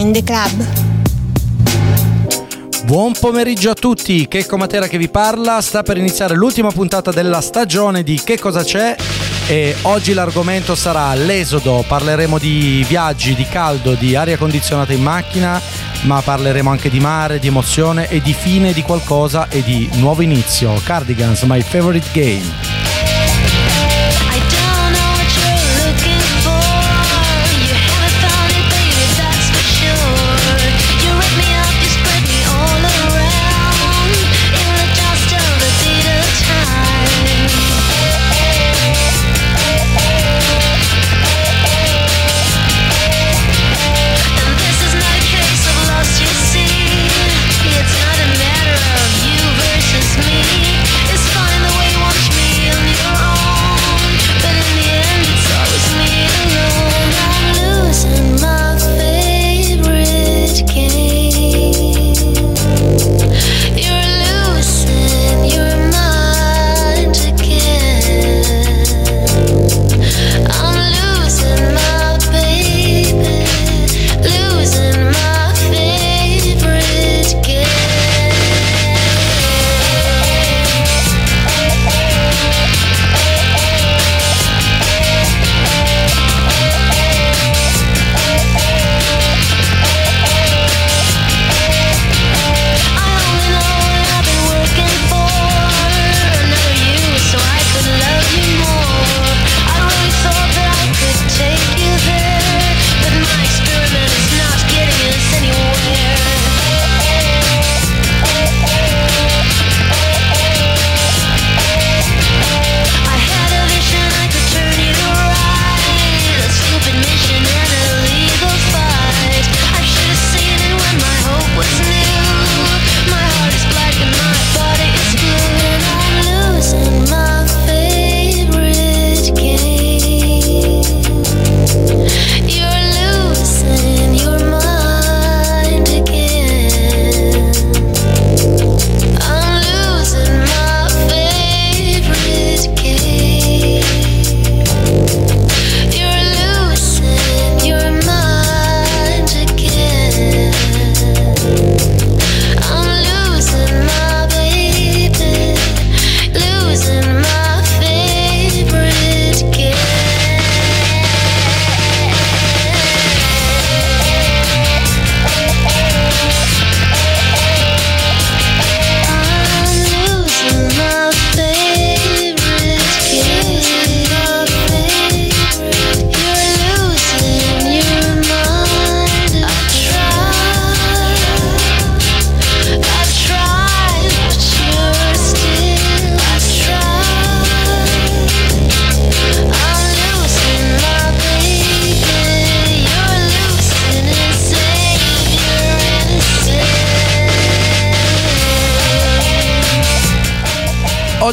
Join the Club. Buon pomeriggio a tutti, Checco Matera che vi parla, sta per iniziare l'ultima puntata della stagione di Che cosa c'è e oggi l'argomento sarà l'esodo, parleremo di viaggi, di caldo, di aria condizionata in macchina, ma parleremo anche di mare, di emozione e di fine di qualcosa e di nuovo inizio. Cardigans, my favorite game.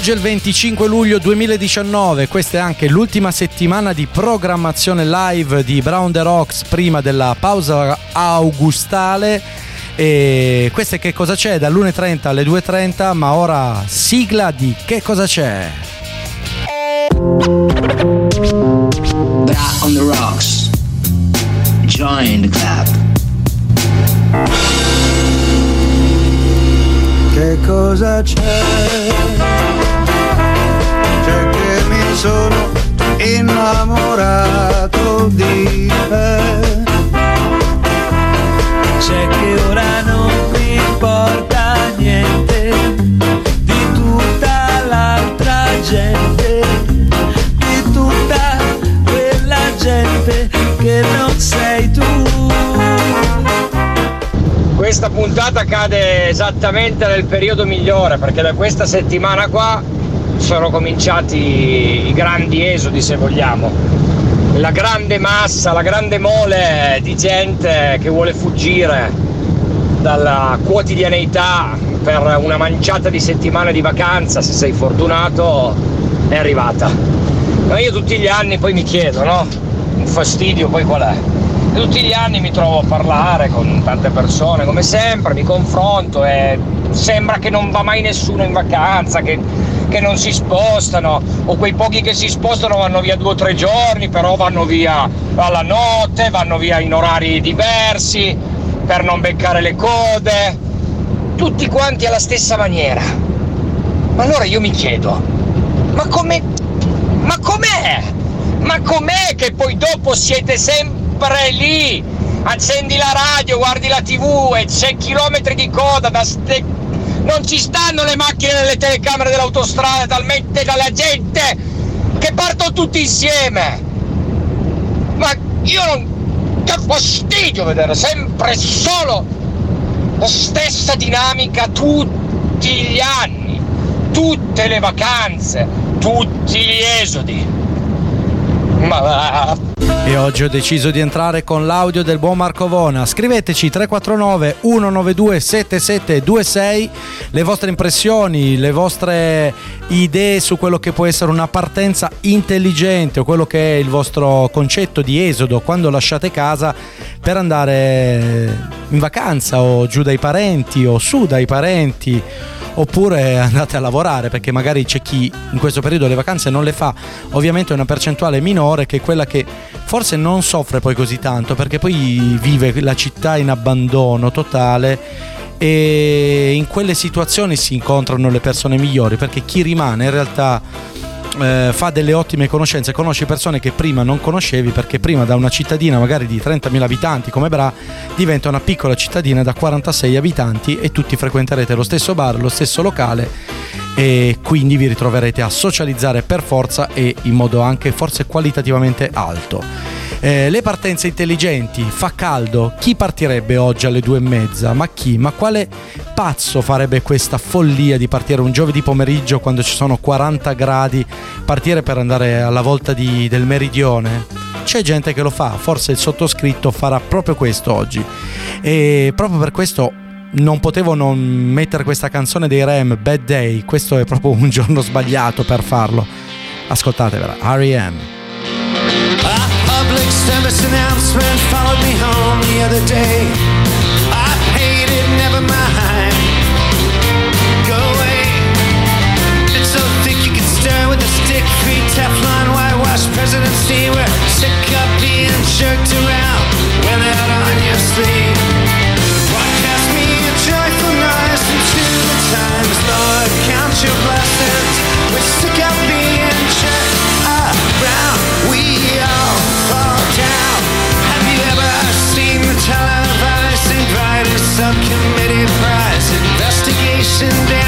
Oggi è il 25 luglio 2019, questa è anche l'ultima settimana di programmazione live di Brown the Rocks prima della pausa augustale. E questa è che cosa c'è dall'1.30 alle 2.30, ma ora sigla di che cosa c'è. Bra on the Rocks. Join the club. Che cosa c'è? Sono innamorato di te. C'è che ora non mi importa niente di tutta l'altra gente, di tutta quella gente che non sei tu. Questa puntata cade esattamente nel periodo migliore perché da questa settimana qua sono cominciati i grandi esodi se vogliamo, la grande massa, la grande mole di gente che vuole fuggire dalla quotidianità per una manciata di settimane di vacanza, se sei fortunato, è arrivata. Ma io tutti gli anni poi mi chiedo, no? Un fastidio poi qual è? E tutti gli anni mi trovo a parlare con tante persone, come sempre, mi confronto e sembra che non va mai nessuno in vacanza, che che non si spostano o quei pochi che si spostano vanno via due o tre giorni, però vanno via alla notte, vanno via in orari diversi. per non beccare le code, tutti quanti alla stessa maniera. Ma allora io mi chiedo, ma come... ma com'è? Ma com'è che poi dopo siete sempre lì? Accendi la radio, guardi la tv e c'è chilometri di coda da ste... Non ci stanno le macchine nelle telecamere dell'autostrada talmente dalla gente che partono tutti insieme. Ma io non... Che fastidio vedere sempre solo la stessa dinamica tutti gli anni, tutte le vacanze, tutti gli esodi. Ma va. E oggi ho deciso di entrare con l'audio del buon Marco Vona. Scriveteci 349 192 7726 le vostre impressioni, le vostre idee su quello che può essere una partenza intelligente o quello che è il vostro concetto di esodo quando lasciate casa per andare in vacanza o giù dai parenti o su dai parenti oppure andate a lavorare perché magari c'è chi in questo periodo le vacanze non le fa ovviamente è una percentuale minore che quella che forse non soffre poi così tanto perché poi vive la città in abbandono totale e in quelle situazioni si incontrano le persone migliori perché chi rimane in realtà eh, fa delle ottime conoscenze, conosci persone che prima non conoscevi perché prima da una cittadina magari di 30.000 abitanti come Bra diventa una piccola cittadina da 46 abitanti e tutti frequenterete lo stesso bar, lo stesso locale e quindi vi ritroverete a socializzare per forza e in modo anche forse qualitativamente alto. Eh, le partenze intelligenti, fa caldo, chi partirebbe oggi alle due e mezza? Ma chi? Ma quale pazzo farebbe questa follia di partire un giovedì pomeriggio quando ci sono 40 gradi, partire per andare alla volta di- del meridione? C'è gente che lo fa, forse il sottoscritto farà proprio questo oggi. E proprio per questo non potevo non mettere questa canzone dei Rem, Bad Day, questo è proprio un giorno sbagliato per farlo. Ascoltatevela, R.E.M. Service announcement followed me home the other day. I paid it, never mind. Go away. It's so thick you can stir with a stick. Free Teflon, whitewash presidency. We're sick of being jerked around when and down.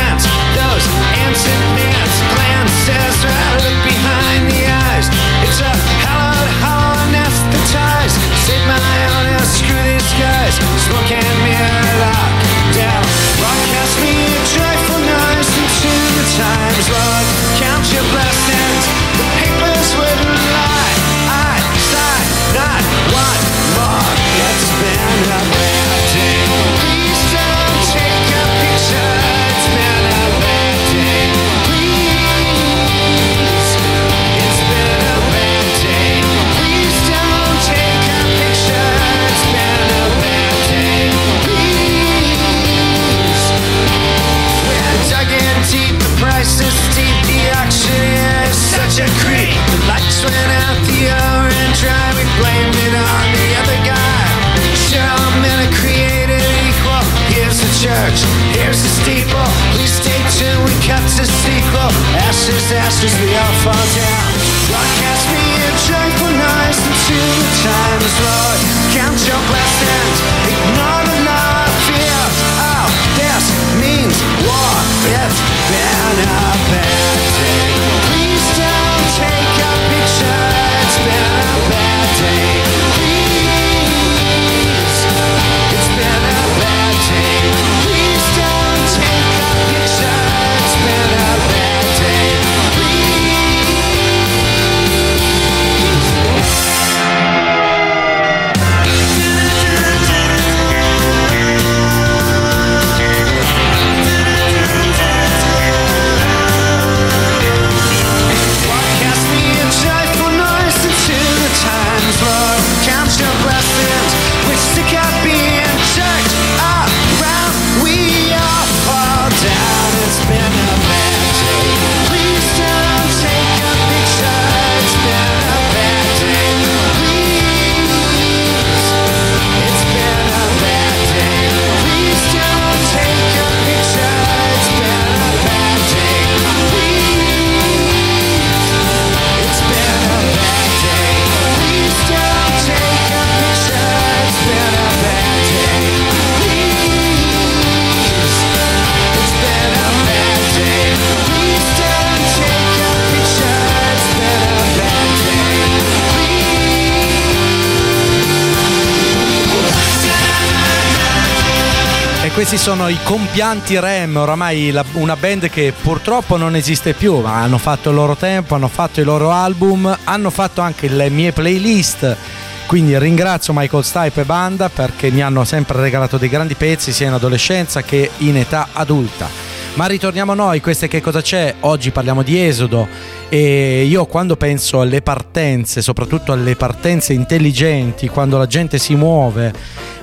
Questi sono i compianti Rem, oramai la- una band che purtroppo non esiste più, ma hanno fatto il loro tempo, hanno fatto i loro album, hanno fatto anche le mie playlist. Quindi ringrazio Michael Stipe e banda perché mi hanno sempre regalato dei grandi pezzi sia in adolescenza che in età adulta. Ma ritorniamo a noi, queste che cosa c'è? Oggi parliamo di Esodo e io quando penso alle partenze, soprattutto alle partenze intelligenti, quando la gente si muove,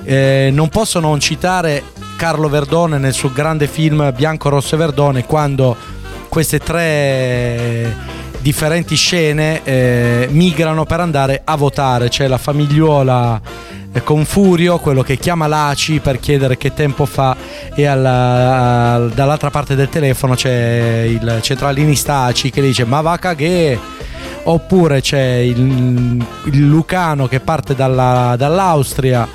eh, non posso non citare Carlo Verdone nel suo grande film Bianco, Rosso e Verdone quando queste tre differenti scene eh, migrano per andare a votare. C'è la famigliuola con Furio, quello che chiama l'ACI per chiedere che tempo fa e alla- al- dall'altra parte del telefono c'è il centralinista ACI che dice ma va caghe! Oppure c'è il, il Lucano che parte dalla- dall'Austria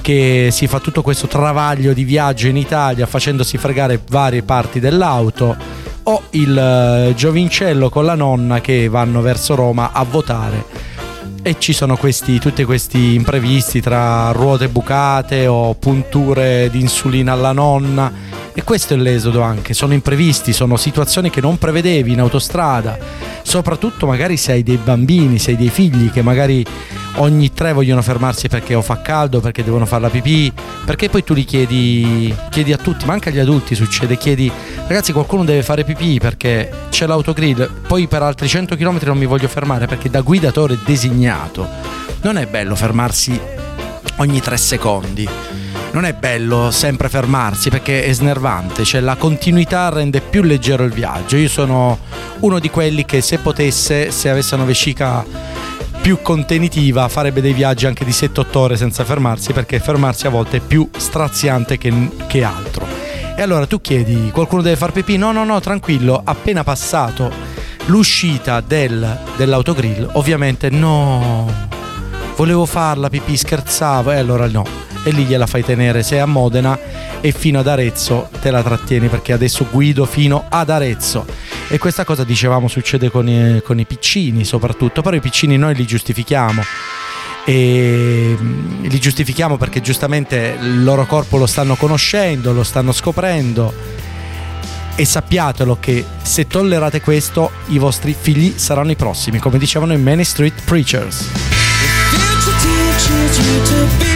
che si fa tutto questo travaglio di viaggio in Italia facendosi fregare varie parti dell'auto. O il eh, giovincello con la nonna che vanno verso Roma a votare e ci sono questi, tutti questi imprevisti tra ruote bucate o punture di insulina alla nonna e questo è l'esodo anche, sono imprevisti, sono situazioni che non prevedevi in autostrada, soprattutto magari se hai dei bambini, se hai dei figli che magari ogni tre vogliono fermarsi perché o fa caldo, perché devono fare la pipì, perché poi tu li chiedi, chiedi a tutti, ma anche agli adulti succede, chiedi ragazzi qualcuno deve fare pipì perché c'è l'autogrill, poi per altri 100 km non mi voglio fermare perché da guidatore designato non è bello fermarsi ogni tre secondi. Non è bello sempre fermarsi perché è snervante, cioè la continuità rende più leggero il viaggio. Io sono uno di quelli che se potesse, se avesse una vescica più contenitiva, farebbe dei viaggi anche di 7-8 ore senza fermarsi perché fermarsi a volte è più straziante che, che altro. E allora tu chiedi, qualcuno deve far pipì? No, no, no, tranquillo, appena passato l'uscita del, dell'autogrill, ovviamente no, volevo farla pipì, scherzavo, e allora no. E lì gliela fai tenere, sei a Modena e fino ad Arezzo te la trattieni perché adesso guido fino ad Arezzo. E questa cosa dicevamo succede con i, con i piccini soprattutto, però i piccini noi li giustifichiamo. E mm, li giustifichiamo perché giustamente il loro corpo lo stanno conoscendo, lo stanno scoprendo e sappiatelo che se tollerate questo i vostri figli saranno i prossimi, come dicevano i Main Street Preachers. Teaches you to be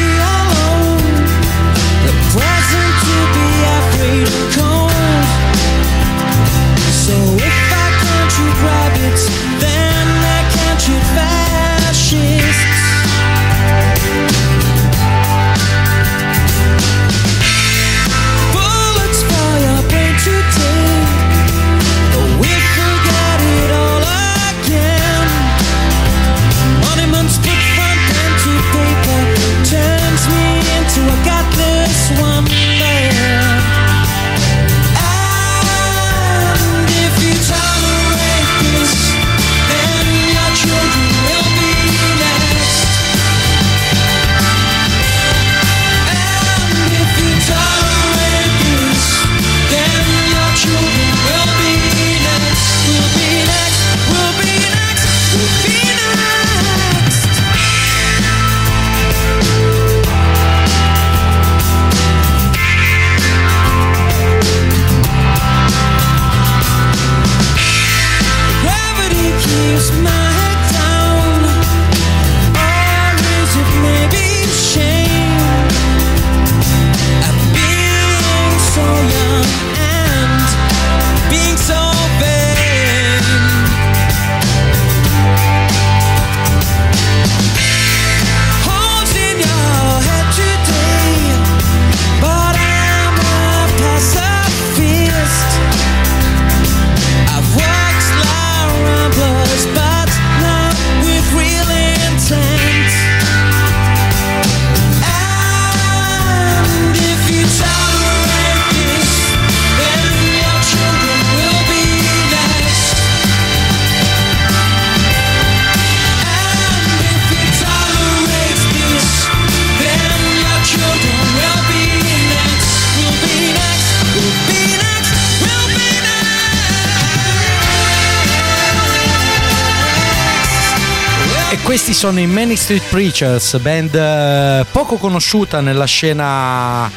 sono i Many Street Preachers, band eh, poco conosciuta nella scena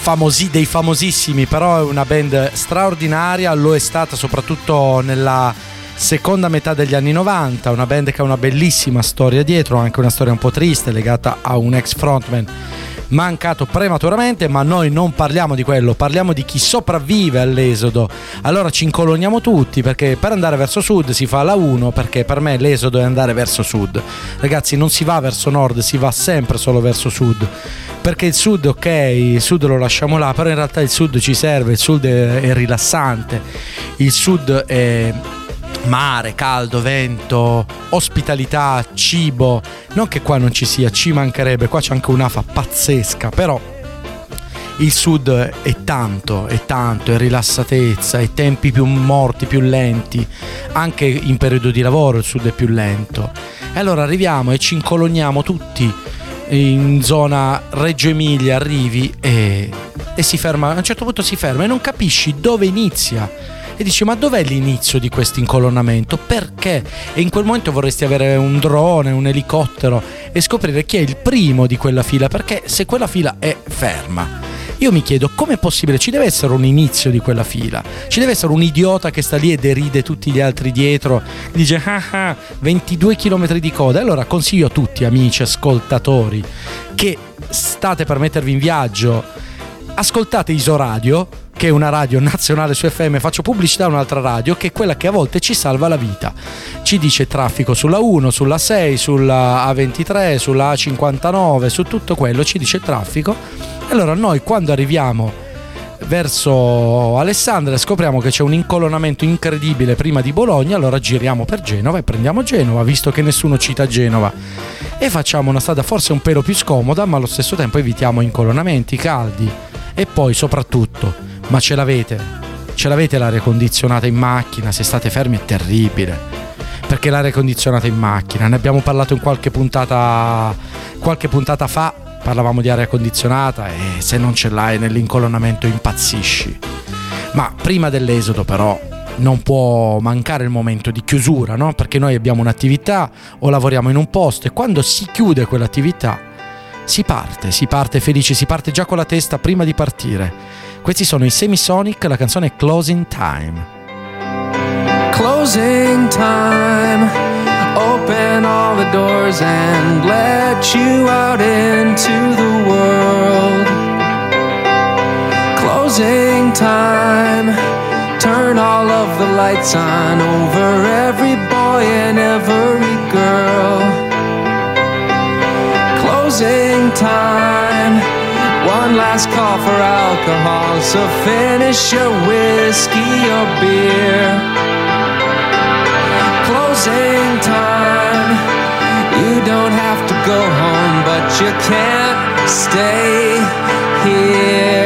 famosi- dei famosissimi, però è una band straordinaria, lo è stata soprattutto nella seconda metà degli anni 90, una band che ha una bellissima storia dietro, anche una storia un po' triste legata a un ex frontman mancato prematuramente, ma noi non parliamo di quello, parliamo di chi sopravvive all'esodo. Allora ci incoloniamo tutti perché per andare verso sud si fa la 1 perché per me l'esodo è andare verso sud. Ragazzi, non si va verso nord, si va sempre solo verso sud. Perché il sud, ok, il sud lo lasciamo là, però in realtà il sud ci serve, il sud è, è rilassante, il sud è mare, caldo, vento, ospitalità, cibo. Non che qua non ci sia, ci mancherebbe, qua c'è anche un'afa pazzesca, però il sud è tanto, è tanto, è rilassatezza, è tempi più morti, più lenti, anche in periodo di lavoro il sud è più lento. E allora arriviamo e ci incoloniamo tutti in zona Reggio Emilia, arrivi e, e si ferma, a un certo punto si ferma e non capisci dove inizia e dici ma dov'è l'inizio di questo incolonnamento? Perché? E in quel momento vorresti avere un drone, un elicottero e scoprire chi è il primo di quella fila perché se quella fila è ferma. Io mi chiedo com'è possibile, ci deve essere un inizio di quella fila, ci deve essere un idiota che sta lì e deride tutti gli altri dietro, dice ah ah 22 km di coda. Allora consiglio a tutti amici ascoltatori che state per mettervi in viaggio, ascoltate Isoradio che è una radio nazionale su FM, faccio pubblicità a un'altra radio che è quella che a volte ci salva la vita. Ci dice traffico sulla 1, sulla 6, sulla A23, sulla A59, su tutto quello ci dice traffico. E allora noi quando arriviamo verso Alessandria scopriamo che c'è un incolonnamento incredibile prima di Bologna, allora giriamo per Genova e prendiamo Genova, visto che nessuno cita Genova. E facciamo una strada forse un pelo più scomoda, ma allo stesso tempo evitiamo incolonnamenti caldi. E poi soprattutto ma ce l'avete? Ce l'avete l'aria condizionata in macchina? Se state fermi è terribile. Perché l'aria condizionata in macchina? Ne abbiamo parlato in qualche puntata, qualche puntata fa. Parlavamo di aria condizionata e se non ce l'hai nell'incolonnamento impazzisci. Ma prima dell'esodo però non può mancare il momento di chiusura, no? Perché noi abbiamo un'attività o lavoriamo in un posto e quando si chiude quell'attività si parte, si parte felici, si parte già con la testa prima di partire. Questi sono i Semisonic, la canzone Closing Time. Closing time. Open all the doors and let you out into the world. Closing time. Turn all of the lights on over every boy and every girl. Closing time. Last call for alcohol, so finish your whiskey or beer. Closing time. You don't have to go home, but you can't stay here.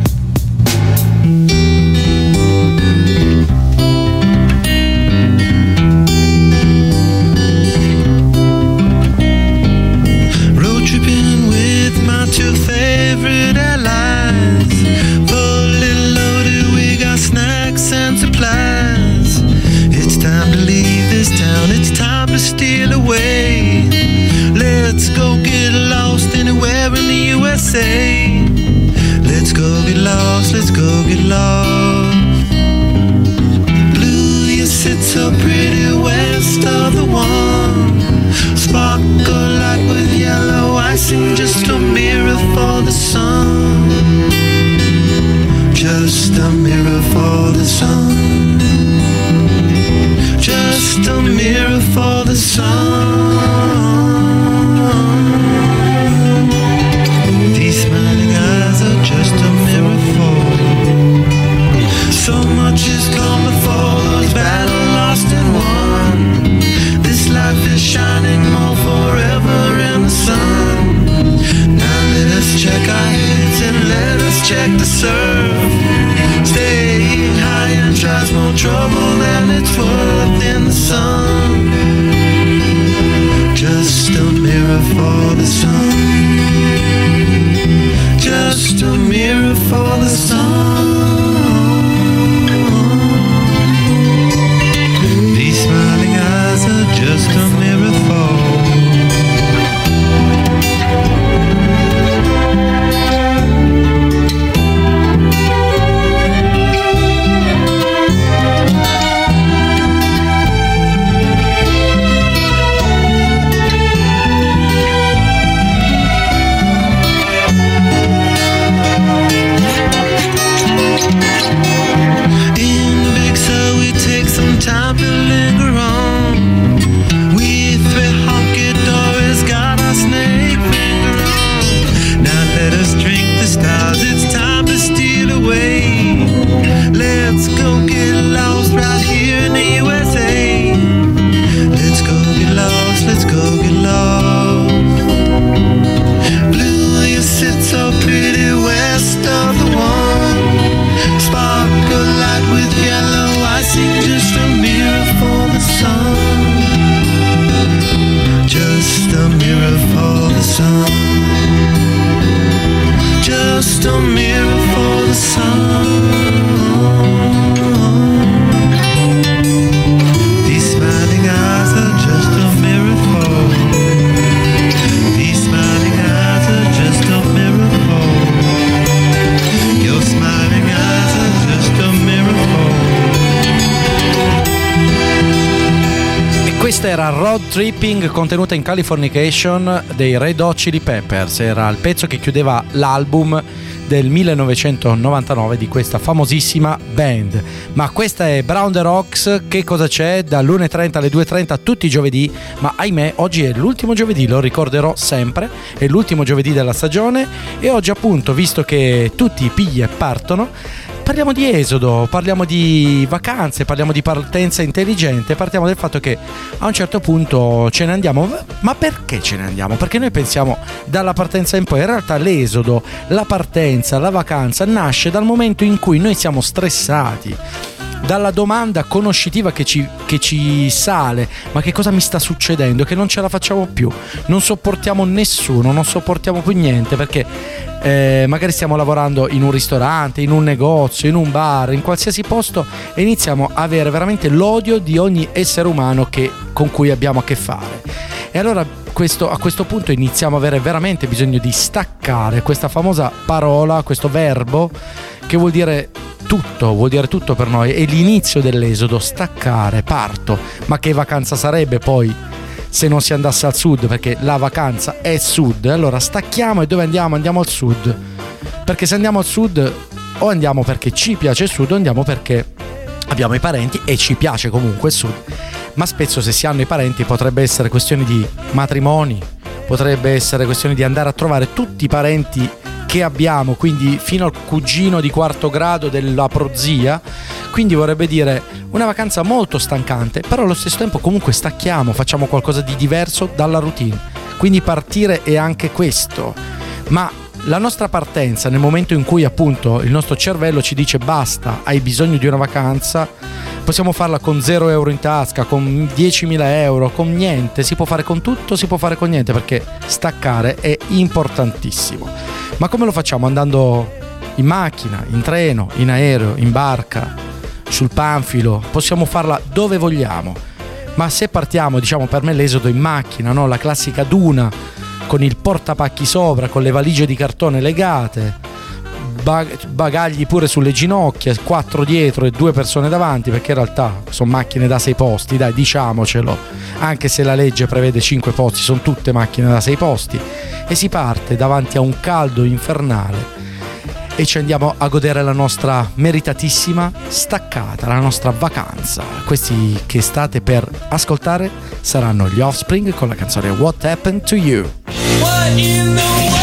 Tripping contenuta in Californication dei Red Hot Chili Peppers. Era il pezzo che chiudeva l'album del 1999 di questa famosissima band. Ma questa è Brown the Rocks. Che cosa c'è? Dall'1.30 alle 2.30 tutti i giovedì. Ma ahimè, oggi è l'ultimo giovedì, lo ricorderò sempre. È l'ultimo giovedì della stagione. E oggi, appunto, visto che tutti i piglie partono. Parliamo di esodo, parliamo di vacanze, parliamo di partenza intelligente, partiamo dal fatto che a un certo punto ce ne andiamo. Ma perché ce ne andiamo? Perché noi pensiamo dalla partenza in poi, in realtà l'esodo, la partenza, la vacanza nasce dal momento in cui noi siamo stressati dalla domanda conoscitiva che ci, che ci sale, ma che cosa mi sta succedendo? Che non ce la facciamo più, non sopportiamo nessuno, non sopportiamo più niente perché eh, magari stiamo lavorando in un ristorante, in un negozio, in un bar, in qualsiasi posto e iniziamo a avere veramente l'odio di ogni essere umano che- con cui abbiamo a che fare. E allora questo- a questo punto iniziamo a avere veramente bisogno di staccare questa famosa parola, questo verbo che vuol dire tutto, vuol dire tutto per noi. È l'inizio dell'esodo, staccare, parto. Ma che vacanza sarebbe poi se non si andasse al sud? Perché la vacanza è sud. Allora stacchiamo e dove andiamo? Andiamo al sud. Perché se andiamo al sud o andiamo perché ci piace il sud o andiamo perché abbiamo i parenti e ci piace comunque il sud. Ma spesso se si hanno i parenti potrebbe essere questione di matrimoni, potrebbe essere questione di andare a trovare tutti i parenti che abbiamo, quindi fino al cugino di quarto grado della prozia. Quindi vorrebbe dire una vacanza molto stancante, però allo stesso tempo comunque stacchiamo, facciamo qualcosa di diverso dalla routine. Quindi partire è anche questo. Ma la nostra partenza nel momento in cui appunto il nostro cervello ci dice basta, hai bisogno di una vacanza, possiamo farla con 0 euro in tasca, con 10.000 euro, con niente, si può fare con tutto, si può fare con niente perché staccare è importantissimo. Ma come lo facciamo? Andando in macchina, in treno, in aereo, in barca, sul panfilo, possiamo farla dove vogliamo. Ma se partiamo, diciamo per me l'esodo in macchina, no? la classica duna con il portapacchi sopra, con le valigie di cartone legate, bagagli pure sulle ginocchia, quattro dietro e due persone davanti, perché in realtà sono macchine da sei posti, dai, diciamocelo. Anche se la legge prevede cinque posti, sono tutte macchine da sei posti. E si parte davanti a un caldo infernale e ci andiamo a godere la nostra meritatissima staccata, la nostra vacanza. Questi che state per ascoltare saranno gli Offspring con la canzone What Happened to You. What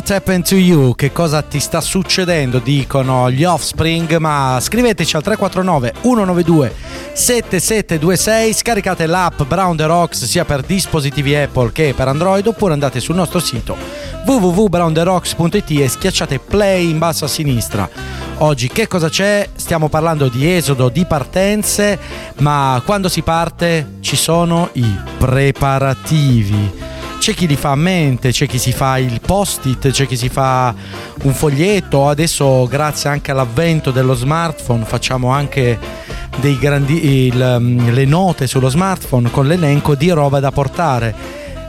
what happened to you? Che cosa ti sta succedendo? Dicono gli Offspring, ma scriveteci al 349 192 7726, scaricate l'app Brown the Rocks sia per dispositivi Apple che per Android oppure andate sul nostro sito www.browntherocks.it e schiacciate play in basso a sinistra. Oggi che cosa c'è? Stiamo parlando di esodo, di partenze, ma quando si parte ci sono i preparativi. C'è chi li fa a mente, c'è chi si fa il post-it, c'è chi si fa un foglietto. Adesso, grazie anche all'avvento dello smartphone, facciamo anche grandi, il, um, le note sullo smartphone con l'elenco di roba da portare.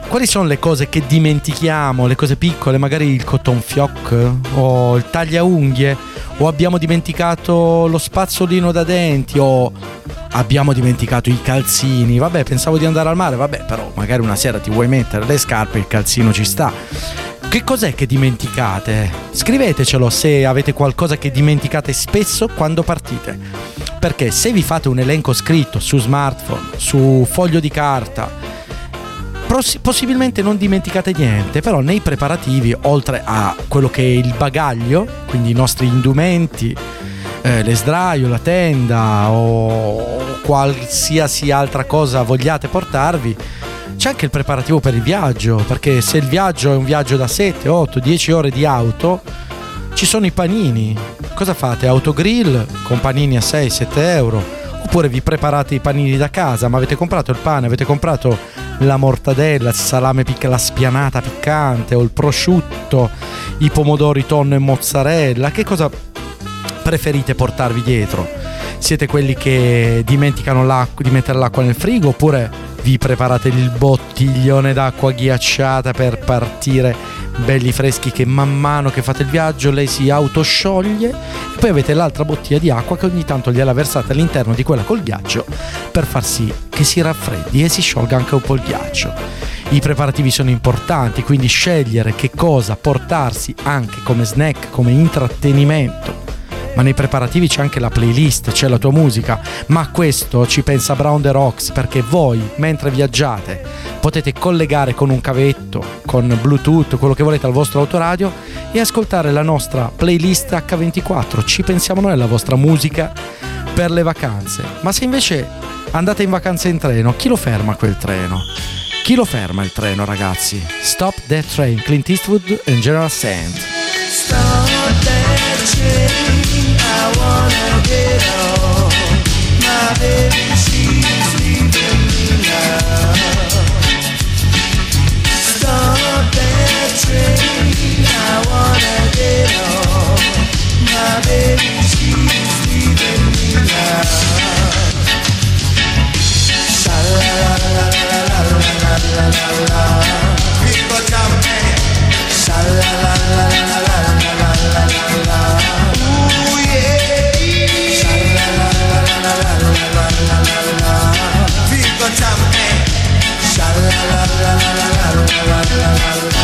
Quali sono le cose che dimentichiamo, le cose piccole, magari il cotton fioc o il tagliaunghie o abbiamo dimenticato lo spazzolino da denti o abbiamo dimenticato i calzini. Vabbè, pensavo di andare al mare, vabbè, però magari una sera ti vuoi mettere le scarpe, il calzino ci sta. Che cos'è che dimenticate? Scrivetecelo se avete qualcosa che dimenticate spesso quando partite. Perché se vi fate un elenco scritto su smartphone, su foglio di carta, Possi- possibilmente non dimenticate niente, però nei preparativi, oltre a quello che è il bagaglio, quindi i nostri indumenti, eh, le sdraio, la tenda o qualsiasi altra cosa vogliate portarvi, c'è anche il preparativo per il viaggio, perché se il viaggio è un viaggio da 7, 8, 10 ore di auto, ci sono i panini. Cosa fate? Autogrill con panini a 6-7 euro Oppure vi preparate i panini da casa, ma avete comprato il pane, avete comprato la mortadella, il salame picca, la spianata piccante o il prosciutto, i pomodori tonno e mozzarella. Che cosa preferite portarvi dietro? Siete quelli che dimenticano di mettere l'acqua nel frigo oppure vi preparate il bottiglione d'acqua ghiacciata per partire. Belli freschi che man mano che fate il viaggio lei si autoscioglie. Poi avete l'altra bottiglia di acqua che ogni tanto gliela versate all'interno di quella col ghiaccio per far sì che si raffreddi e si sciolga anche un po' il ghiaccio. I preparativi sono importanti, quindi scegliere che cosa portarsi anche come snack, come intrattenimento ma nei preparativi c'è anche la playlist, c'è la tua musica, ma questo ci pensa Brown the Rocks perché voi mentre viaggiate potete collegare con un cavetto, con Bluetooth, quello che volete al vostro autoradio e ascoltare la nostra playlist H24, ci pensiamo noi alla vostra musica per le vacanze. Ma se invece andate in vacanza in treno, chi lo ferma quel treno? Chi lo ferma il treno, ragazzi? Stop that train, Clint Eastwood e General Sand. Baby, she's leaving me now. Sha la la la la la la la la la. People me. Sha la la la la la la la la la. Ooh yeah. Sha la la la la la la la la la la la la la la la la la la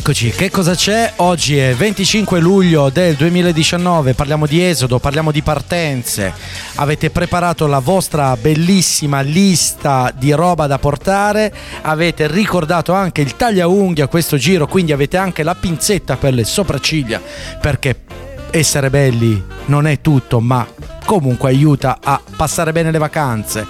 Rieccoci, che cosa c'è? Oggi è 25 luglio del 2019, parliamo di esodo, parliamo di partenze. Avete preparato la vostra bellissima lista di roba da portare, avete ricordato anche il tagliaunghie a questo giro, quindi avete anche la pinzetta per le sopracciglia, perché essere belli non è tutto, ma comunque aiuta a passare bene le vacanze.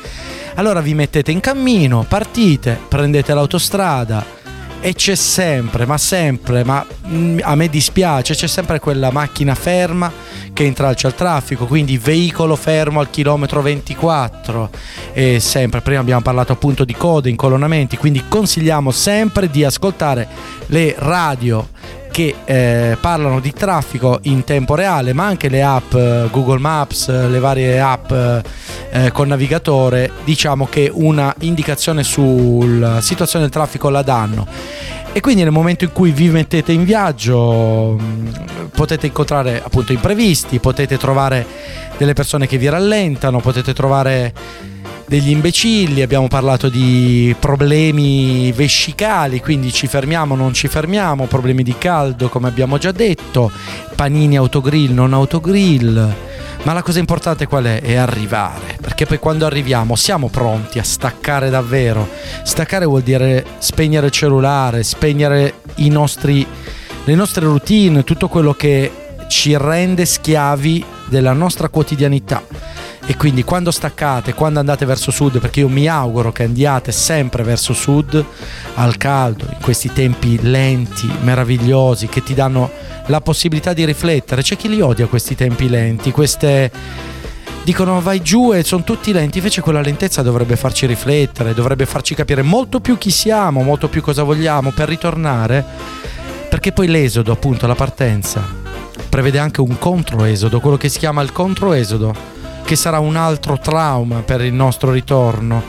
Allora vi mettete in cammino, partite, prendete l'autostrada, e c'è sempre, ma sempre, ma mm, a me dispiace, c'è sempre quella macchina ferma che intralcia il traffico, quindi veicolo fermo al chilometro 24 e sempre, prima abbiamo parlato appunto di code, incolonnamenti, quindi consigliamo sempre di ascoltare le radio che eh, parlano di traffico in tempo reale, ma anche le app eh, Google Maps, eh, le varie app eh, eh, con navigatore, diciamo che una indicazione sulla situazione del traffico la danno. E quindi nel momento in cui vi mettete in viaggio mh, potete incontrare appunto imprevisti, potete trovare delle persone che vi rallentano, potete trovare degli imbecilli, abbiamo parlato di problemi vescicali, quindi ci fermiamo, non ci fermiamo, problemi di caldo come abbiamo già detto, panini autogrill, non autogrill. Ma la cosa importante qual è? È arrivare, perché poi quando arriviamo siamo pronti a staccare davvero. Staccare vuol dire spegnere il cellulare, spegnere nostri, le nostre routine, tutto quello che ci rende schiavi della nostra quotidianità. E quindi quando staccate, quando andate verso sud, perché io mi auguro che andiate sempre verso sud, al caldo, in questi tempi lenti, meravigliosi, che ti danno la possibilità di riflettere. C'è chi li odia questi tempi lenti, queste... Dicono vai giù e sono tutti lenti, invece quella lentezza dovrebbe farci riflettere, dovrebbe farci capire molto più chi siamo, molto più cosa vogliamo per ritornare, perché poi l'esodo, appunto, la partenza, prevede anche un controesodo, quello che si chiama il controesodo che sarà un altro trauma per il nostro ritorno.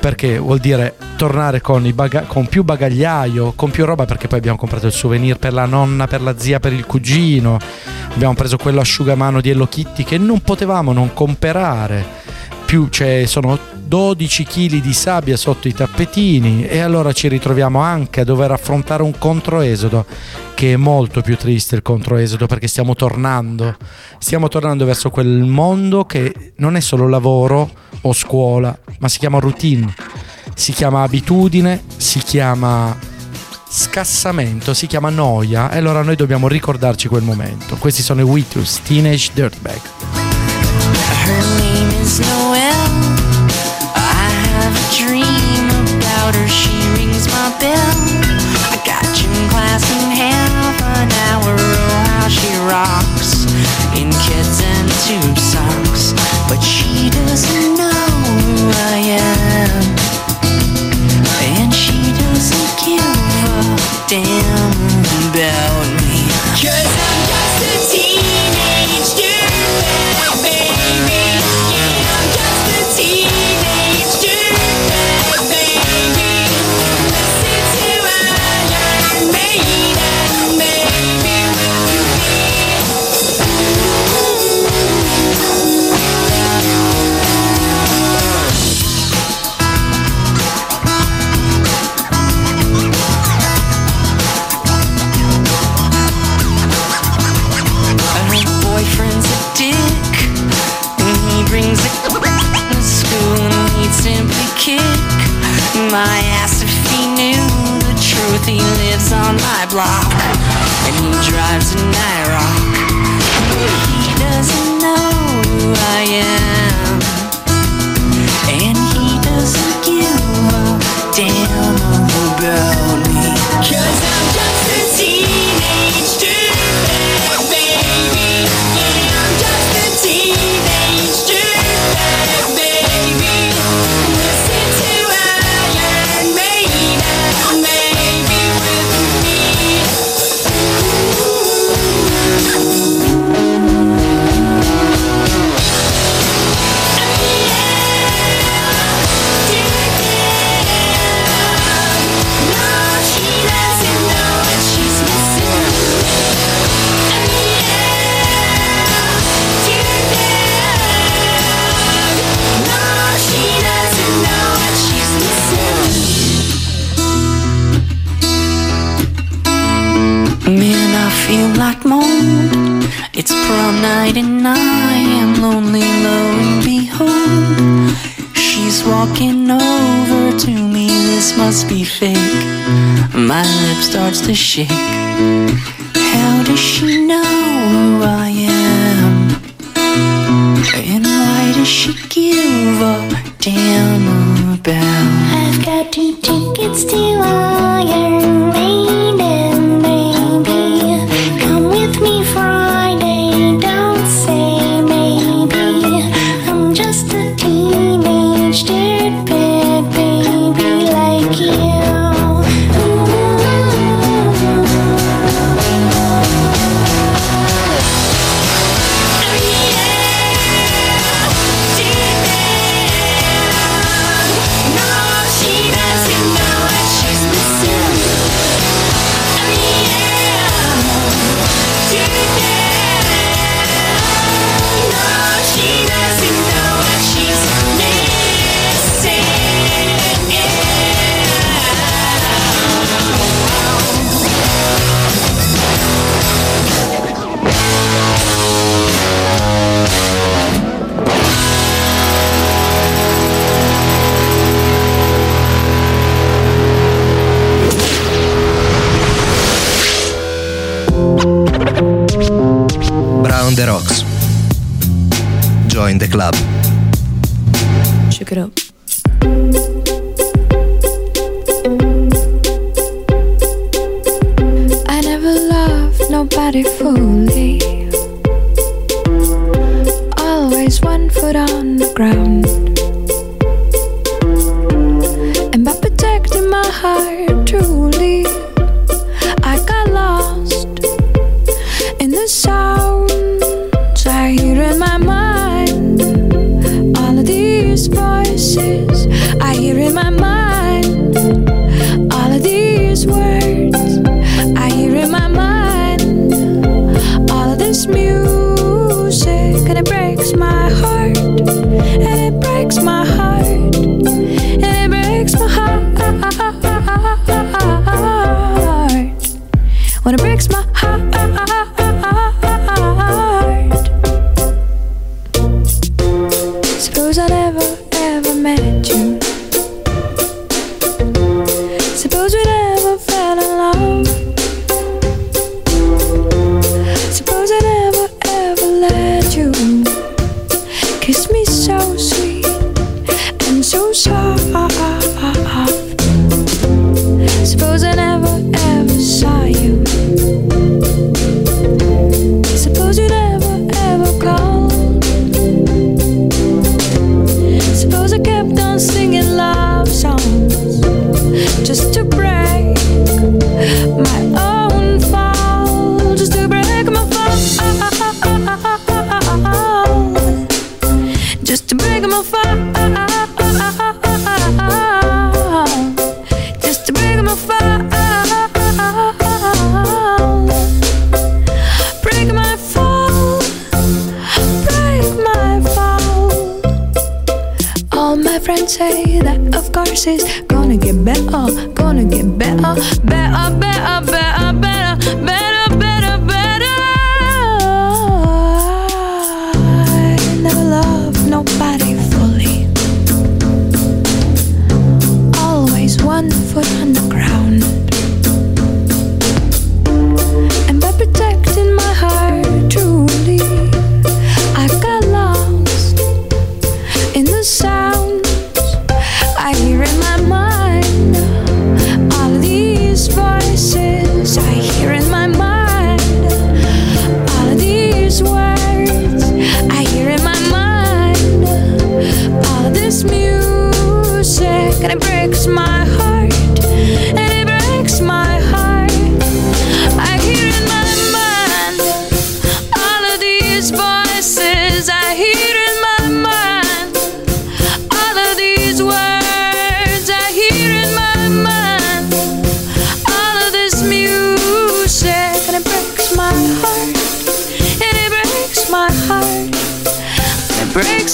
Perché vuol dire tornare con, i baga- con più bagagliaio, con più roba, perché poi abbiamo comprato il souvenir per la nonna, per la zia, per il cugino. Abbiamo preso quello asciugamano di Hello Kitty che non potevamo non comprare. Più cioè, sono 12 kg di sabbia sotto i tappetini e allora ci ritroviamo anche a dover affrontare un controesodo che è molto più triste il controesodo perché stiamo tornando, stiamo tornando verso quel mondo che non è solo lavoro o scuola, ma si chiama routine, si chiama abitudine, si chiama scassamento, si chiama noia e allora noi dobbiamo ricordarci quel momento. Questi sono i Witus, Teenage Dirtbag. Her name is Noelle. I have a dream about her. She rings my bell. I got gym class in half an hour. Oh, how she rocks in kids and tube socks. But she doesn't know who I am. And she doesn't give a damn about on my block, and he drives an IROC, but he doesn't know who I am, night and I am lonely, lo and behold. She's walking over to me, this must be fake. My lip starts to shake. How does she know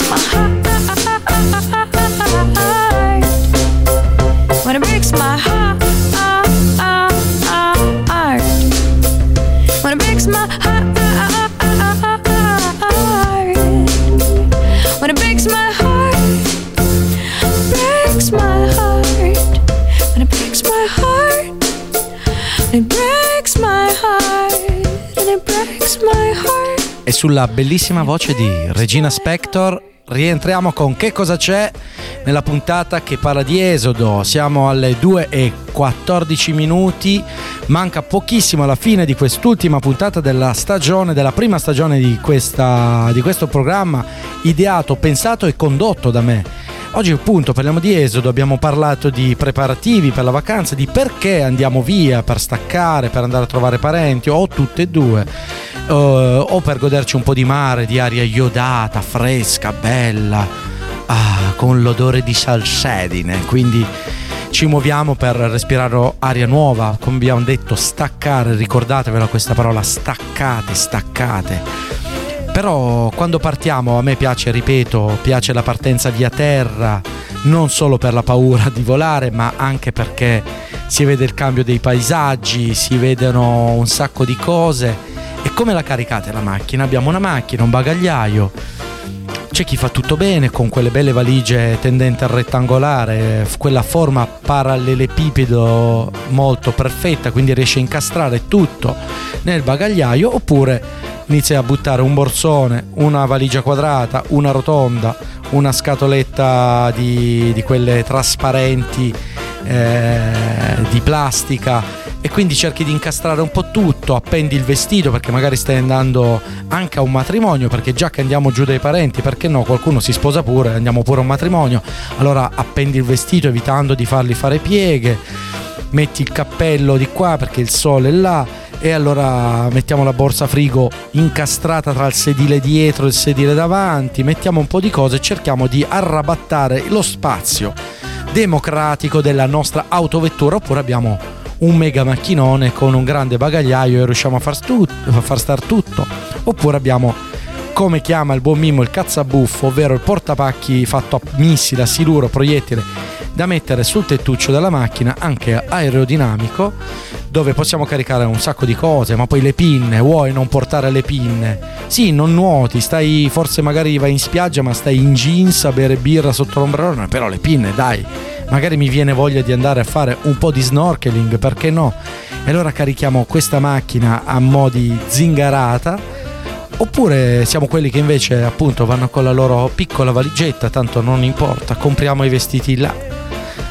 my heart. Sulla bellissima voce di Regina Spector rientriamo con Che cosa c'è nella puntata che parla di Esodo. Siamo alle 2 e 14 minuti, manca pochissimo alla fine di quest'ultima puntata della stagione, della prima stagione di, questa, di questo programma ideato, pensato e condotto da me. Oggi appunto parliamo di Esodo, abbiamo parlato di preparativi per la vacanza, di perché andiamo via, per staccare, per andare a trovare parenti o tutte e due, eh, o per goderci un po' di mare, di aria iodata, fresca, bella, ah, con l'odore di salsedine, quindi ci muoviamo per respirare aria nuova, come abbiamo detto, staccare, ricordatevela questa parola, staccate, staccate. Però quando partiamo a me piace, ripeto, piace la partenza via terra, non solo per la paura di volare, ma anche perché si vede il cambio dei paesaggi, si vedono un sacco di cose. E come la caricate la macchina? Abbiamo una macchina, un bagagliaio, C'è chi fa tutto bene con quelle belle valigie tendenti al rettangolare, quella forma parallelepipedo molto perfetta, quindi riesce a incastrare tutto nel bagagliaio, oppure inizia a buttare un borsone, una valigia quadrata, una rotonda, una scatoletta di, di quelle trasparenti eh, di plastica e quindi cerchi di incastrare un po' tutto, appendi il vestito perché magari stai andando anche a un matrimonio, perché già che andiamo giù dai parenti, perché no, qualcuno si sposa pure, andiamo pure a un matrimonio, allora appendi il vestito evitando di fargli fare pieghe, metti il cappello di qua perché il sole è là e allora mettiamo la borsa frigo incastrata tra il sedile dietro e il sedile davanti, mettiamo un po' di cose e cerchiamo di arrabattare lo spazio democratico della nostra autovettura oppure abbiamo un mega macchinone con un grande bagagliaio e riusciamo a far, stu- a far star tutto. Oppure abbiamo come chiama il buon Mimmo il cazzabuffo ovvero il portapacchi fatto a missile, a siluro, proiettile da mettere sul tettuccio della macchina anche aerodinamico dove possiamo caricare un sacco di cose ma poi le pinne vuoi non portare le pinne? Sì non nuoti stai forse magari vai in spiaggia ma stai in jeans a bere birra sotto l'ombrellone però le pinne dai magari mi viene voglia di andare a fare un po' di snorkeling perché no? E allora carichiamo questa macchina a mo' di zingarata Oppure siamo quelli che invece appunto vanno con la loro piccola valigetta, tanto non importa, compriamo i vestiti là.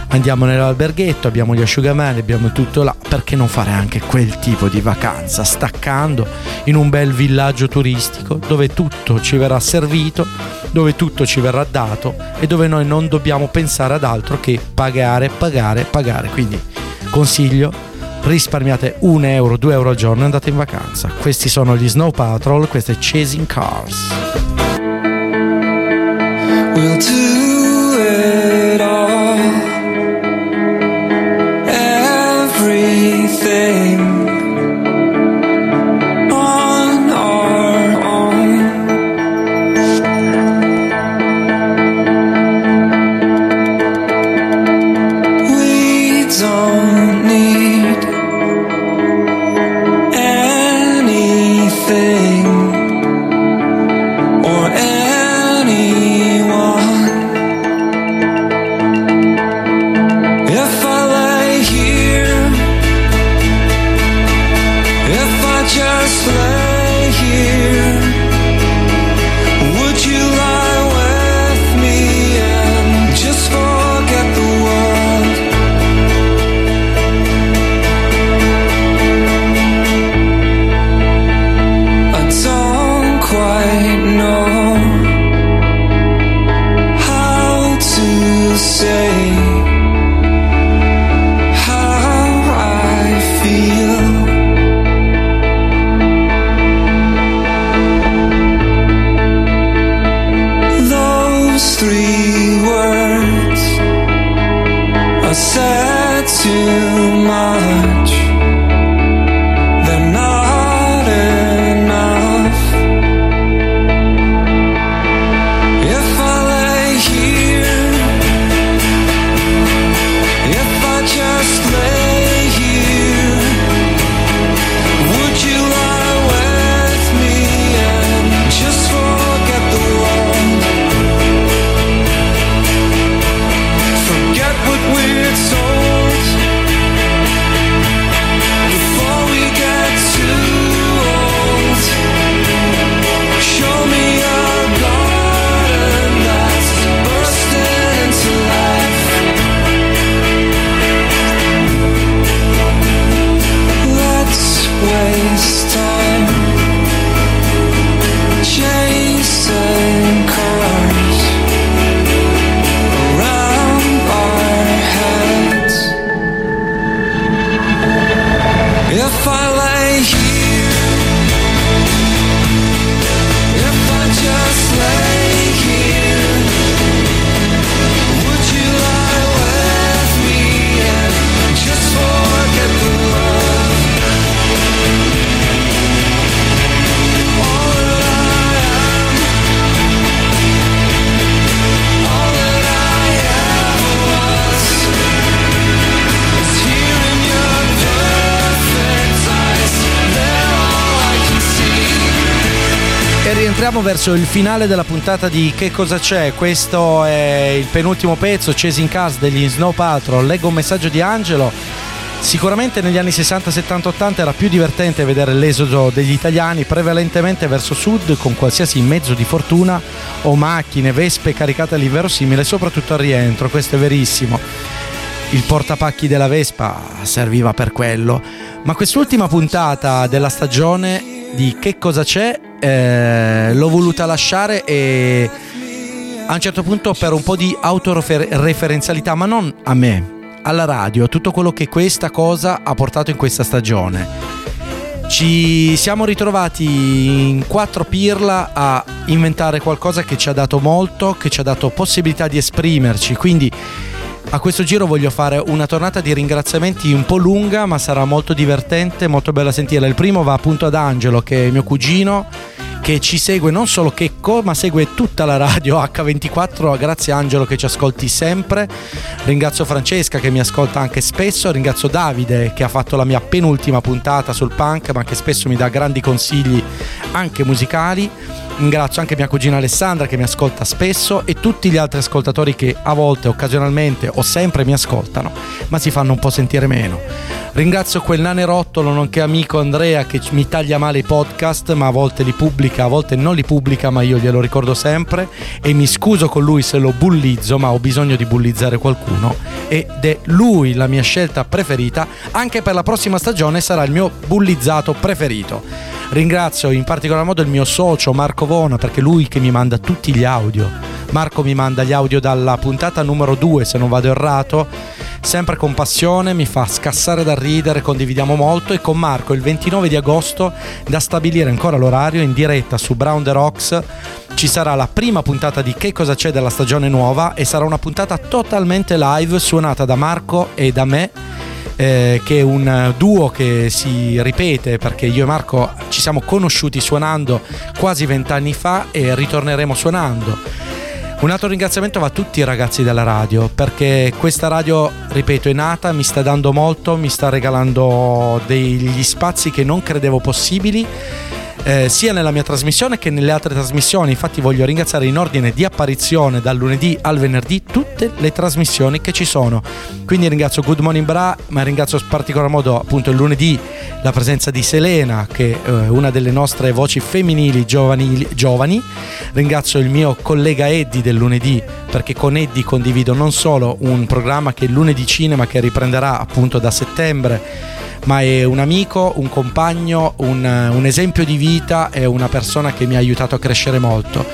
Andiamo nell'alberghetto, abbiamo gli asciugamani, abbiamo tutto là, perché non fare anche quel tipo di vacanza, staccando in un bel villaggio turistico dove tutto ci verrà servito, dove tutto ci verrà dato e dove noi non dobbiamo pensare ad altro che pagare, pagare, pagare. Quindi consiglio risparmiate 1 euro, 2 euro al giorno e andate in vacanza. Questi sono gli Snow Patrol, questo è Chasing Cars. We'll verso il finale della puntata di Che cosa c'è? Questo è il penultimo pezzo, Chasing Cars degli Snow Patrol. Leggo un messaggio di Angelo. Sicuramente negli anni 60, 70, 80 era più divertente vedere l'esodo degli italiani prevalentemente verso sud con qualsiasi mezzo di fortuna o macchine, vespe caricate all'inverosimile, soprattutto al rientro, questo è verissimo. Il portapacchi della Vespa serviva per quello. Ma quest'ultima puntata della stagione di Che cosa c'è eh, l'ho voluta lasciare e a un certo punto per un po' di autoreferenzialità, ma non a me, alla radio, a tutto quello che questa cosa ha portato in questa stagione. Ci siamo ritrovati in quattro pirla a inventare qualcosa che ci ha dato molto, che ci ha dato possibilità di esprimerci, quindi a questo giro voglio fare una tornata di ringraziamenti un po' lunga, ma sarà molto divertente, molto bella sentirla. Il primo va appunto ad Angelo, che è mio cugino, che ci segue non solo Checco, ma segue tutta la radio H24. Grazie Angelo che ci ascolti sempre. Ringrazio Francesca che mi ascolta anche spesso. Ringrazio Davide che ha fatto la mia penultima puntata sul punk, ma che spesso mi dà grandi consigli anche musicali. Ringrazio anche mia cugina Alessandra che mi ascolta spesso e tutti gli altri ascoltatori che a volte, occasionalmente o sempre mi ascoltano, ma si fanno un po' sentire meno. Ringrazio quel nanerottolo nonché amico Andrea che mi taglia male i podcast, ma a volte li pubblica, a volte non li pubblica, ma io glielo ricordo sempre e mi scuso con lui se lo bullizzo, ma ho bisogno di bullizzare qualcuno ed è lui la mia scelta preferita, anche per la prossima stagione sarà il mio bullizzato preferito. Ringrazio in particolar modo il mio socio Marco Vona perché è lui che mi manda tutti gli audio. Marco mi manda gli audio dalla puntata numero 2 se non vado errato, sempre con passione, mi fa scassare da ridere, condividiamo molto. E con Marco il 29 di agosto da stabilire ancora l'orario in diretta su Brown the Rocks ci sarà la prima puntata di Che cosa c'è della stagione nuova e sarà una puntata totalmente live suonata da Marco e da me eh, che è un duo che si ripete perché io e Marco ci siamo conosciuti suonando quasi vent'anni fa e ritorneremo suonando. Un altro ringraziamento va a tutti i ragazzi della radio perché questa radio, ripeto, è nata, mi sta dando molto, mi sta regalando degli spazi che non credevo possibili. Eh, sia nella mia trasmissione che nelle altre trasmissioni. Infatti voglio ringraziare in ordine di apparizione dal lunedì al venerdì tutte le trasmissioni che ci sono. Quindi ringrazio Good Morning Bra, ma ringrazio in particolar modo appunto il lunedì la presenza di Selena, che è eh, una delle nostre voci femminili giovanili- giovani. Ringrazio il mio collega Eddie del lunedì, perché con Eddie condivido non solo un programma che è lunedì cinema che riprenderà appunto da settembre ma è un amico, un compagno, un, un esempio di vita e una persona che mi ha aiutato a crescere molto.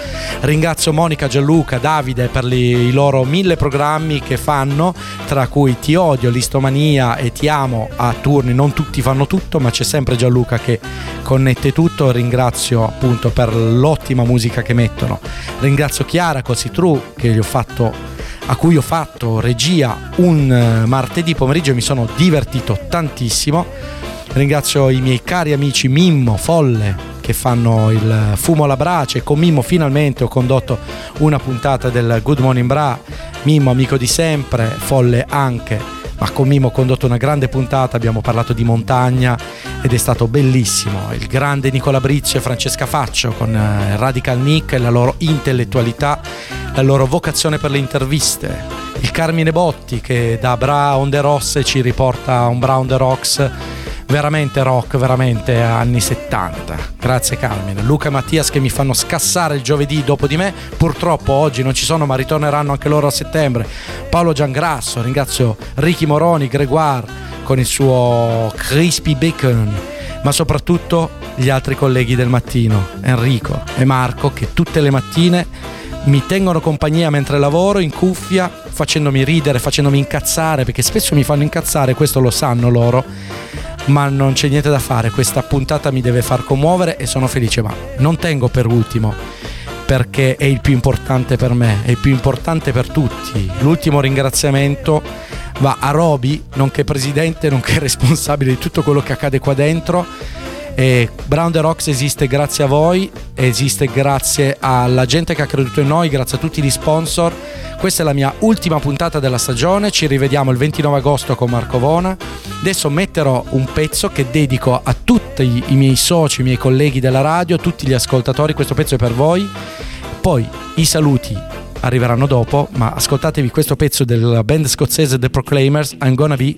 Ringrazio Monica, Gianluca, Davide per li- i loro mille programmi che fanno, tra cui Ti odio, Listomania e Ti amo a turni. Non tutti fanno tutto, ma c'è sempre Gianluca che connette tutto. Ringrazio appunto per l'ottima musica che mettono. Ringrazio Chiara Cositru che gli ho fatto a cui ho fatto regia un eh, martedì pomeriggio e mi sono divertito tantissimo. Ringrazio i miei cari amici Mimmo, Folle, che fanno il fumo alla brace. Con Mimmo finalmente ho condotto una puntata del Good Morning Bra. Mimmo, amico di sempre, Folle anche. Ma con Mimmo ho condotto una grande puntata, abbiamo parlato di montagna ed è stato bellissimo. Il grande Nicola Brizio e Francesca Faccio con eh, Radical Nick e la loro intellettualità, la loro vocazione per le interviste. Il Carmine Botti che da Bra on the Ross ci riporta a un Bra on the Rocks veramente rock, veramente anni 70. Grazie Carmine. Luca e Mattias che mi fanno scassare il giovedì dopo di me. Purtroppo oggi non ci sono, ma ritorneranno anche loro a settembre. Paolo Giangrasso, ringrazio Ricky Moroni, Gregoire con il suo crispy bacon, ma soprattutto gli altri colleghi del mattino, Enrico e Marco, che tutte le mattine mi tengono compagnia mentre lavoro in cuffia, facendomi ridere, facendomi incazzare, perché spesso mi fanno incazzare, questo lo sanno loro, ma non c'è niente da fare, questa puntata mi deve far commuovere e sono felice, ma non tengo per ultimo perché è il più importante per me, è il più importante per tutti. L'ultimo ringraziamento va a Roby, nonché presidente, nonché responsabile di tutto quello che accade qua dentro. E Brown the Rocks esiste grazie a voi, esiste grazie alla gente che ha creduto in noi, grazie a tutti gli sponsor. Questa è la mia ultima puntata della stagione, ci rivediamo il 29 agosto con Marco Vona. Adesso metterò un pezzo che dedico a tutti i, miei soci, i miei colleghi della radio, tutti gli ascoltatori, questo pezzo è per voi. Poi i saluti arriveranno dopo, ma ascoltatevi questo pezzo della band scozzese The Proclaimers, I'm Gonna Be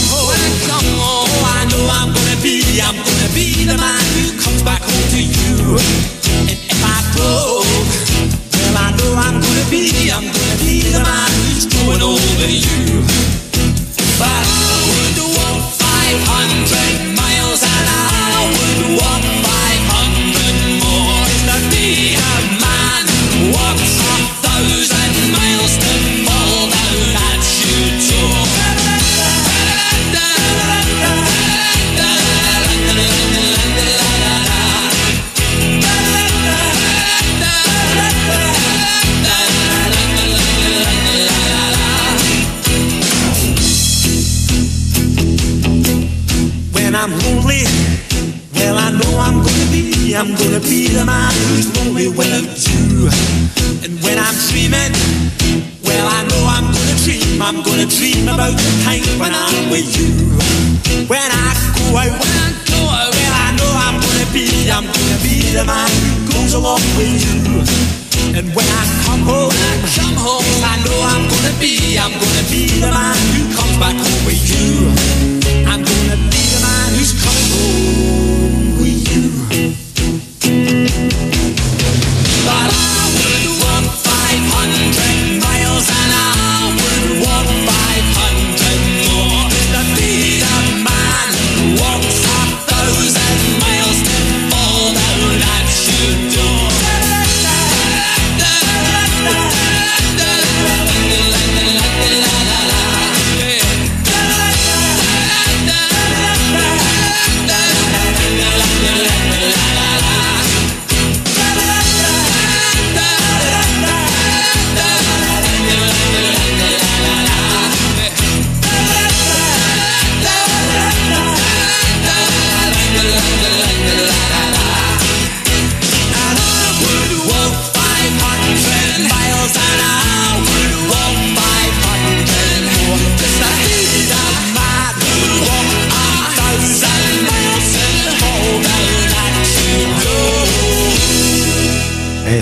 when come home, I know I'm gonna be, I'm gonna be the man who comes back home to you. And if I broke, well I know I'm gonna be, I'm gonna be the man who's going over you. But I would walk 500 gonna be the man who's lonely without you. And when I'm dreaming, well I know I'm gonna dream, I'm gonna dream about the time when I'm with you. When I go out, when I go out, well I know I'm gonna be, I'm gonna be the man who goes along with you. And when I come home, when I come home, I know I'm gonna be, I'm gonna be the man who comes back home with you. I'm gonna be the man who's coming home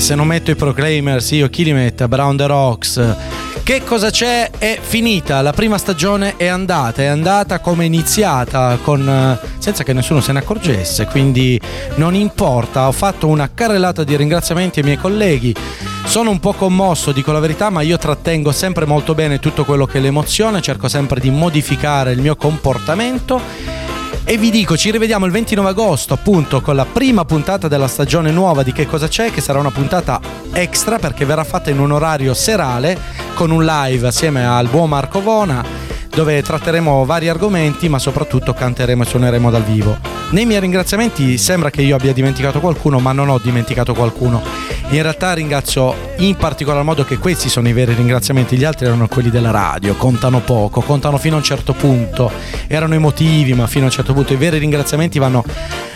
se non metto i Proclaimers, io chi li mette? Brown the Rocks. Che cosa c'è? È finita, la prima stagione è andata, è andata come è iniziata, con, eh, senza che nessuno se ne accorgesse, quindi non importa, ho fatto una carrellata di ringraziamenti ai miei colleghi, sono un po' commosso, dico la verità, ma io trattengo sempre molto bene tutto quello che è l'emozione, cerco sempre di modificare il mio comportamento e vi dico, ci rivediamo il 29 agosto appunto con la prima puntata della stagione nuova di Che cosa c'è, che sarà una puntata extra perché verrà fatta in un orario serale con un live assieme al buon Marco Vona dove tratteremo vari argomenti ma soprattutto canteremo e suoneremo dal vivo. Nei miei ringraziamenti sembra che io abbia dimenticato qualcuno ma non ho dimenticato qualcuno. In realtà ringrazio in particolar modo che questi sono i veri ringraziamenti, gli altri erano quelli della radio, contano poco, contano fino a un certo punto, erano emotivi ma fino a un certo punto. I veri ringraziamenti vanno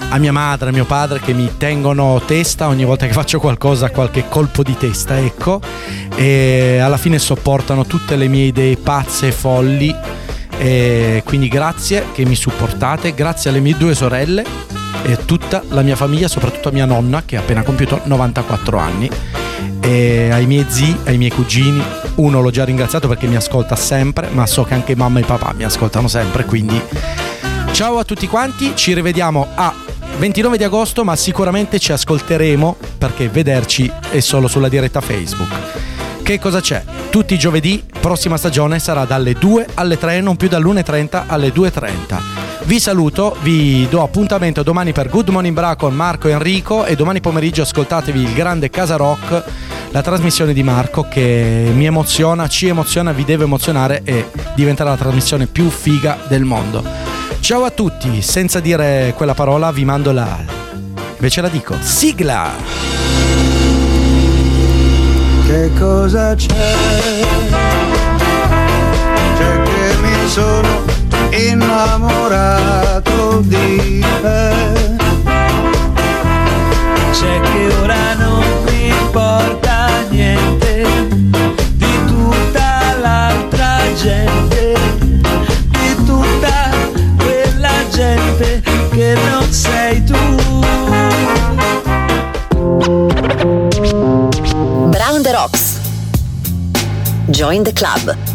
a mia madre, a mio padre che mi tengono testa ogni volta che faccio qualcosa, qualche colpo di testa, ecco, e alla fine sopportano tutte le mie idee pazze e folli. E quindi grazie che mi supportate, grazie alle mie due sorelle e tutta la mia famiglia, soprattutto a mia nonna che ha appena compiuto 94 anni. E ai miei zii, ai miei cugini. Uno l'ho già ringraziato perché mi ascolta sempre, ma so che anche mamma e papà mi ascoltano sempre, quindi ciao a tutti quanti, ci rivediamo a 29 di agosto, ma sicuramente ci ascolteremo perché vederci è solo sulla diretta Facebook. Che cosa c'è? Tutti i giovedì, prossima stagione sarà dalle 2 alle 3, non più dall'1.30 alle 2.30. Vi saluto, vi do appuntamento domani per Good Morning Bra con Marco e Enrico e domani pomeriggio ascoltatevi il grande Casa Rock, la trasmissione di Marco che mi emoziona, ci emoziona, vi deve emozionare e diventerà la trasmissione più figa del mondo. Ciao a tutti, senza dire quella parola vi mando la... invece la dico, sigla! Che cosa c'è? C'è che mi sono innamorato di te. C'è che ora non mi importa niente di tutta l'altra gente, di tutta quella gente che non sei The Rocks. Join the club.